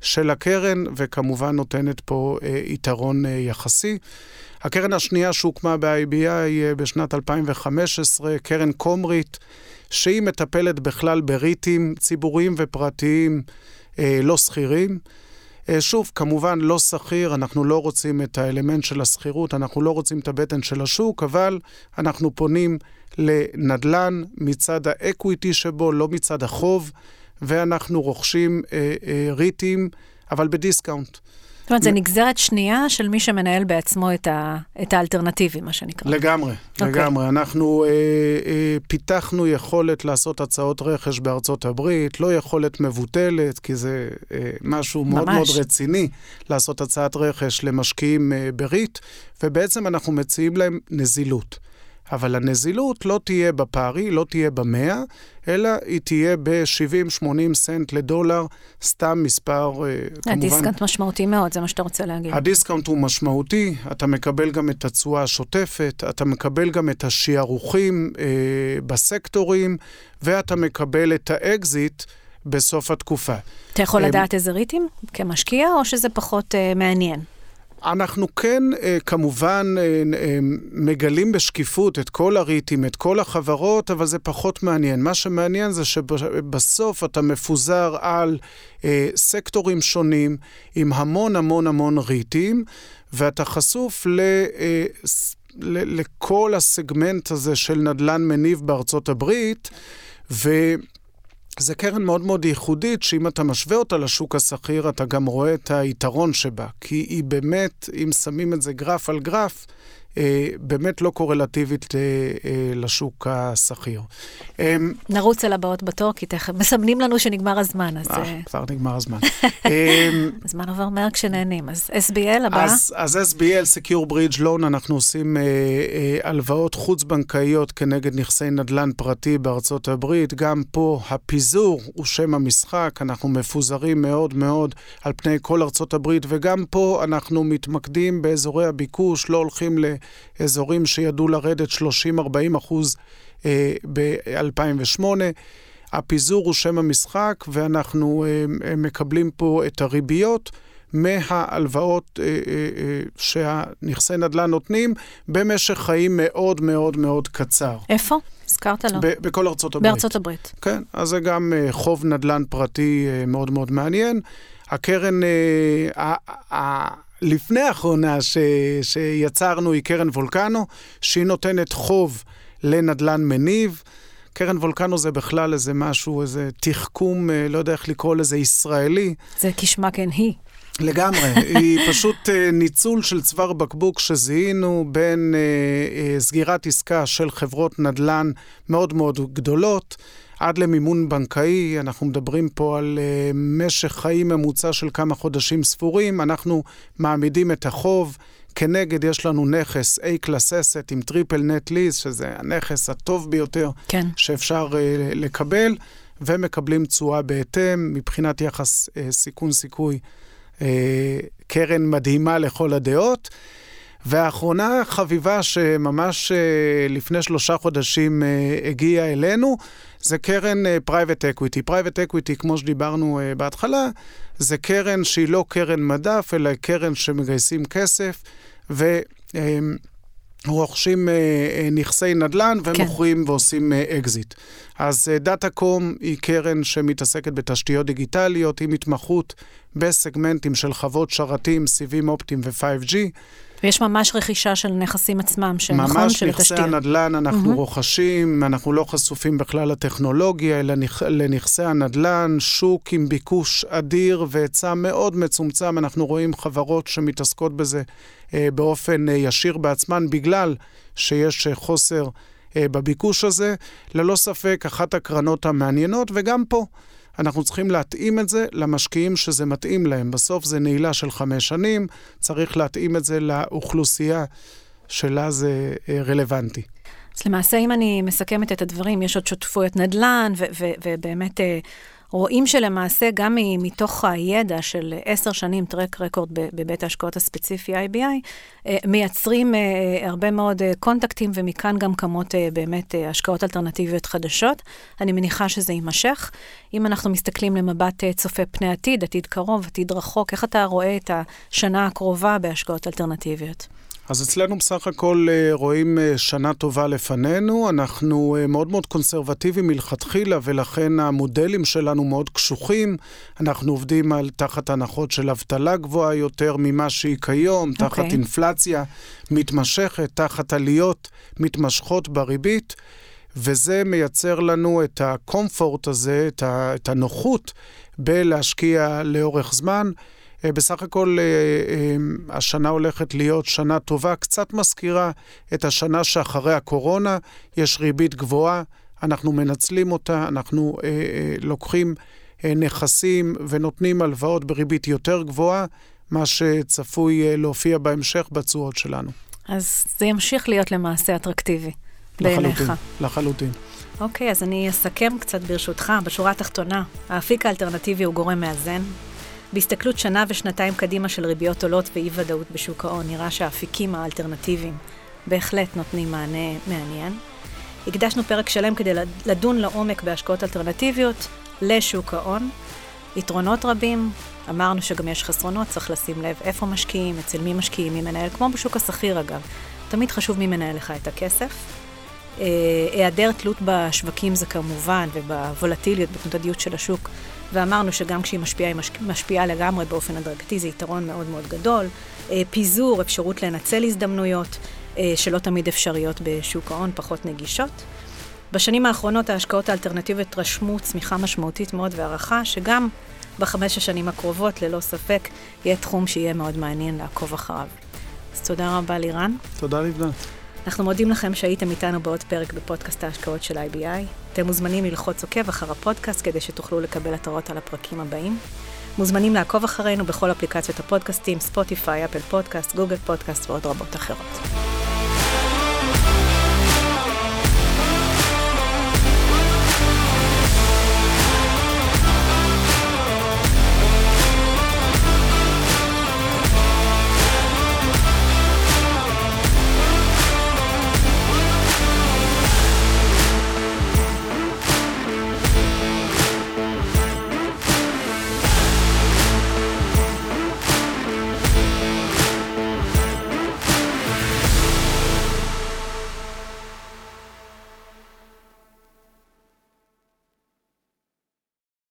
של הקרן, וכמובן נותנת פה אה, יתרון אה, יחסי. הקרן השנייה שהוקמה ב-IBI אה, בשנת 2015, קרן קומרית, שהיא מטפלת בכלל בריטים ציבוריים ופרטיים אה, לא שכירים. שוב, כמובן לא שכיר, אנחנו לא רוצים את האלמנט של השכירות, אנחנו לא רוצים את הבטן של השוק, אבל אנחנו פונים לנדל"ן מצד האקוויטי שבו, לא מצד החוב, ואנחנו רוכשים אה, אה, ריטים, אבל ב discount. זאת אומרת, זו נגזרת שנייה של מי שמנהל בעצמו את, ה, את האלטרנטיבי, מה שנקרא. לגמרי, okay. אוקיי. לגמרי. אנחנו אה, אה, פיתחנו יכולת לעשות הצעות רכש בארצות הברית, לא יכולת מבוטלת, כי זה אה, משהו ממש. מאוד מאוד רציני, לעשות הצעת רכש למשקיעים אה, ברית, ובעצם אנחנו מציעים להם נזילות. אבל הנזילות לא תהיה ב par, לא תהיה במאה, אלא היא תהיה ב-70-80 סנט לדולר, סתם מספר, אה, כמובן... הדיסקאונט משמעותי מאוד, זה מה שאתה רוצה להגיד. ה discount הוא משמעותי, אתה מקבל גם את התשואה השוטפת, אתה מקבל גם את השיערוכים אה, בסקטורים, ואתה מקבל את האקזיט. בסוף התקופה. אתה יכול לדעת איזה ריטים כמשקיע, או שזה פחות אה, מעניין? אנחנו כן, אה, כמובן, אה, אה, מגלים בשקיפות את כל הריטים, את כל החברות, אבל זה פחות מעניין. מה שמעניין זה שבסוף אתה מפוזר על סקטורים שונים, עם המון המון המון ריטים, ואתה חשוף ל... לכל הסגמנט הזה של נדל"ן מניב בארצות הברית, ו... זה קרן מאוד מאוד ייחודית, שאם אתה משווה אותה לשוק השכיר, אתה גם רואה את היתרון שבה. כי היא באמת, אם שמים את זה גרף על גרף, באמת לא קורלטיבית אה, אה, לשוק השכיר. אמ, נרוץ על הבאות בתור, כי תכף מסמנים לנו שנגמר הזמן, אז... כבר נגמר הזמן. אמ, הזמן עובר מהר כשנהנים. אז SBL הבא? אז SBL, Secure Bridge Loan, אנחנו עושים הלוואות חוץ-בנקאיות כנגד נכסי נדל"ן פרטי בארצות הברית. גם פה הפיזור הוא שם המשחק, אנחנו מפוזרים מאוד מאוד על פני כל ארצות הברית, וגם פה אנחנו מתמקדים באזורי הביקוש, לא הולכים ל... אזורים שידעו לרדת 30-40 אחוז אה, ב-2008. הפיזור הוא שם המשחק, ואנחנו אה, מקבלים פה את הריביות. מההלוואות אה, שהנכסי נדל"ן נותנים במשך חיים מאוד מאוד מאוד קצר. איפה? הזכרת לו. בכל ארצות הברית. בארצות הברית. כן, אז זה גם אה, חוב נדל"ן פרטי מאוד מאוד מעניין. הקרן, לפני האחרונה ש, שיצרנו היא קרן וולקנו, שהיא נותנת חוב לנדל"ן מניב. קרן וולקנו זה בכלל איזה משהו, איזה תחכום, אה, לא יודע איך לקרוא לזה, ישראלי. זה כשמה כן היא. לגמרי, היא פשוט אה, ניצול של צוואר בקבוק שזיהינו בין אה, סגירת עסקה של חברות נדל"ן מאוד מאוד גדולות. עד למימון בנקאי, אנחנו מדברים פה על uh, משך חיים ממוצע של כמה חודשים ספורים, אנחנו מעמידים את החוב. כנגד יש לנו נכס A-Class Asset עם triple net lease, שזה הנכס הטוב ביותר כן. שאפשר uh, לקבל, ומקבלים תשואה בהתאם מבחינת יחס uh, סיכון-סיכוי. Uh, קרן מדהימה לכל הדעות. והאחרונה חביבה שממש uh, לפני שלושה חודשים uh, הגיעה אלינו, זה קרן private equity. Private equity, כמו שדיברנו uh, בהתחלה, זה קרן שהיא לא קרן מדף, אלא קרן שמגייסים כסף ורוכשים uh, uh, נכסי נדל"ן כן. ומוכרים כן. ועושים אקזיט. Uh, אז דאטה uh, קום היא קרן שמתעסקת בתשתיות דיגיטליות, עם התמחות בסגמנטים של חוות שרתים, סיבים אופטיים ו-5G. ויש ממש רכישה של נכסים עצמם, של נכון? ממש נכסי הנדל"ן אנחנו mm-hmm. רוכשים, אנחנו לא חשופים בכלל לטכנולוגיה, אלא לנכסי הנדל"ן, שוק עם ביקוש אדיר והיצע מאוד מצומצם. אנחנו רואים חברות שמתעסקות בזה אה, באופן אה, ישיר בעצמן, בגלל שיש אה, חוסר אה, בביקוש הזה. ללא ספק, אחת הקרנות המעניינות, וגם פה. אנחנו צריכים להתאים את זה למשקיעים שזה מתאים להם. בסוף זה נעילה של חמש שנים, צריך להתאים את זה לאוכלוסייה שלה זה אה, רלוונטי. אז למעשה, אם אני מסכמת את הדברים, יש עוד שותפויות נדל"ן, ובאמת אה, רואים שלמעשה גם מתוך הידע של עשר שנים טרק רקורד בבית ההשקעות הספציפי IBI, אה, מייצרים אה, הרבה מאוד אה, קונטקטים, ומכאן גם קמות באמת השקעות אלטרנטיביות חדשות. אני מניחה שזה יימשך. אם אנחנו מסתכלים למבט צופה פני עתיד, עתיד קרוב, עתיד רחוק, איך אתה רואה את השנה הקרובה בהשקעות אלטרנטיביות? אז אצלנו בסך הכל אה, רואים אה, שנה טובה לפנינו. אנחנו אה, מאוד מאוד קונסרבטיביים מלכתחילה, ולכן המודלים שלנו מאוד קשוחים. אנחנו עובדים על תחת הנחות של אבטלה גבוהה יותר ממה שהיא כיום, okay. תחת אוקיי. אינפלציה מתמשכת, תחת עליות מתמשכות בריבית. וזה מייצר לנו את הקומפורט הזה, את הנוחות בלהשקיע לאורך זמן. אה, בסך הכל אה, אה, השנה הולכת להיות שנה טובה, קצת מזכירה את השנה שאחרי הקורונה, יש ריבית גבוהה, אנחנו מנצלים אותה, אנחנו לוקחים נכסים ונותנים הלוואות בריבית יותר גבוהה, מה שצפוי להופיע בהמשך בתשואות שלנו. אז זה ימשיך להיות למעשה אטרקטיבי בעיניך. לחלוטין, לחלוטין. אוקיי, אז אני אסכם קצת ברשותך. בשורה התחתונה, האפיק האלטרנטיבי הוא גורם מאזן, בהסתכלות שנה ושנתיים קדימה של ריביות עולות ואי-ודאות בשוק ההון, נראה שהאפיקים האלטרנטיביים בהחלט נותנים מענה מעניין. הקדשנו פרק שלם כדי לדון לעומק בהשקעות אלטרנטיביות לשוק ההון. יתרונות רבים, אמרנו שגם יש חסרונות, צריך לשים לב איפה משקיעים, אצל מי משקיעים, מי מנהל, כמו בשוק השכיר אגב. תמיד חשוב מי מנהל לך את הכסף. אה, היעדר תלות בשווקים זה כמובן, ובוולטיליות, בתנודתיות של השוק, ואמרנו שגם כשהיא משפיעה, היא משפיעה לגמרי באופן הדרגתי, זה יתרון מאוד מאוד גדול. אה, פיזור, אפשרות לנצל הזדמנויות אה, שלא תמיד אפשריות בשוק ההון, פחות נגישות. בשנים האחרונות ההשקעות האלטרנטיביות רשמו צמיחה משמעותית מאוד והערכה, שגם בחמש השנים הקרובות, ללא ספק, יהיה תחום שיהיה מאוד מעניין לעקוב אחריו. אז תודה רבה לירן. תודה לבנת. אנחנו מודים לכם שהייתם איתנו בעוד פרק בפודקאסט ההשקעות של IBI. אתם מוזמנים ללחוץ עוקב אחר הפודקאסט כדי שתוכלו לקבל התראות על הפרקים הבאים. מוזמנים לעקוב אחרינו בכל אפליקציות הפודקאסטים, ספוטיפיי, אפל פודקאסט, גוגל פודקאסט ועוד רבות אחרות.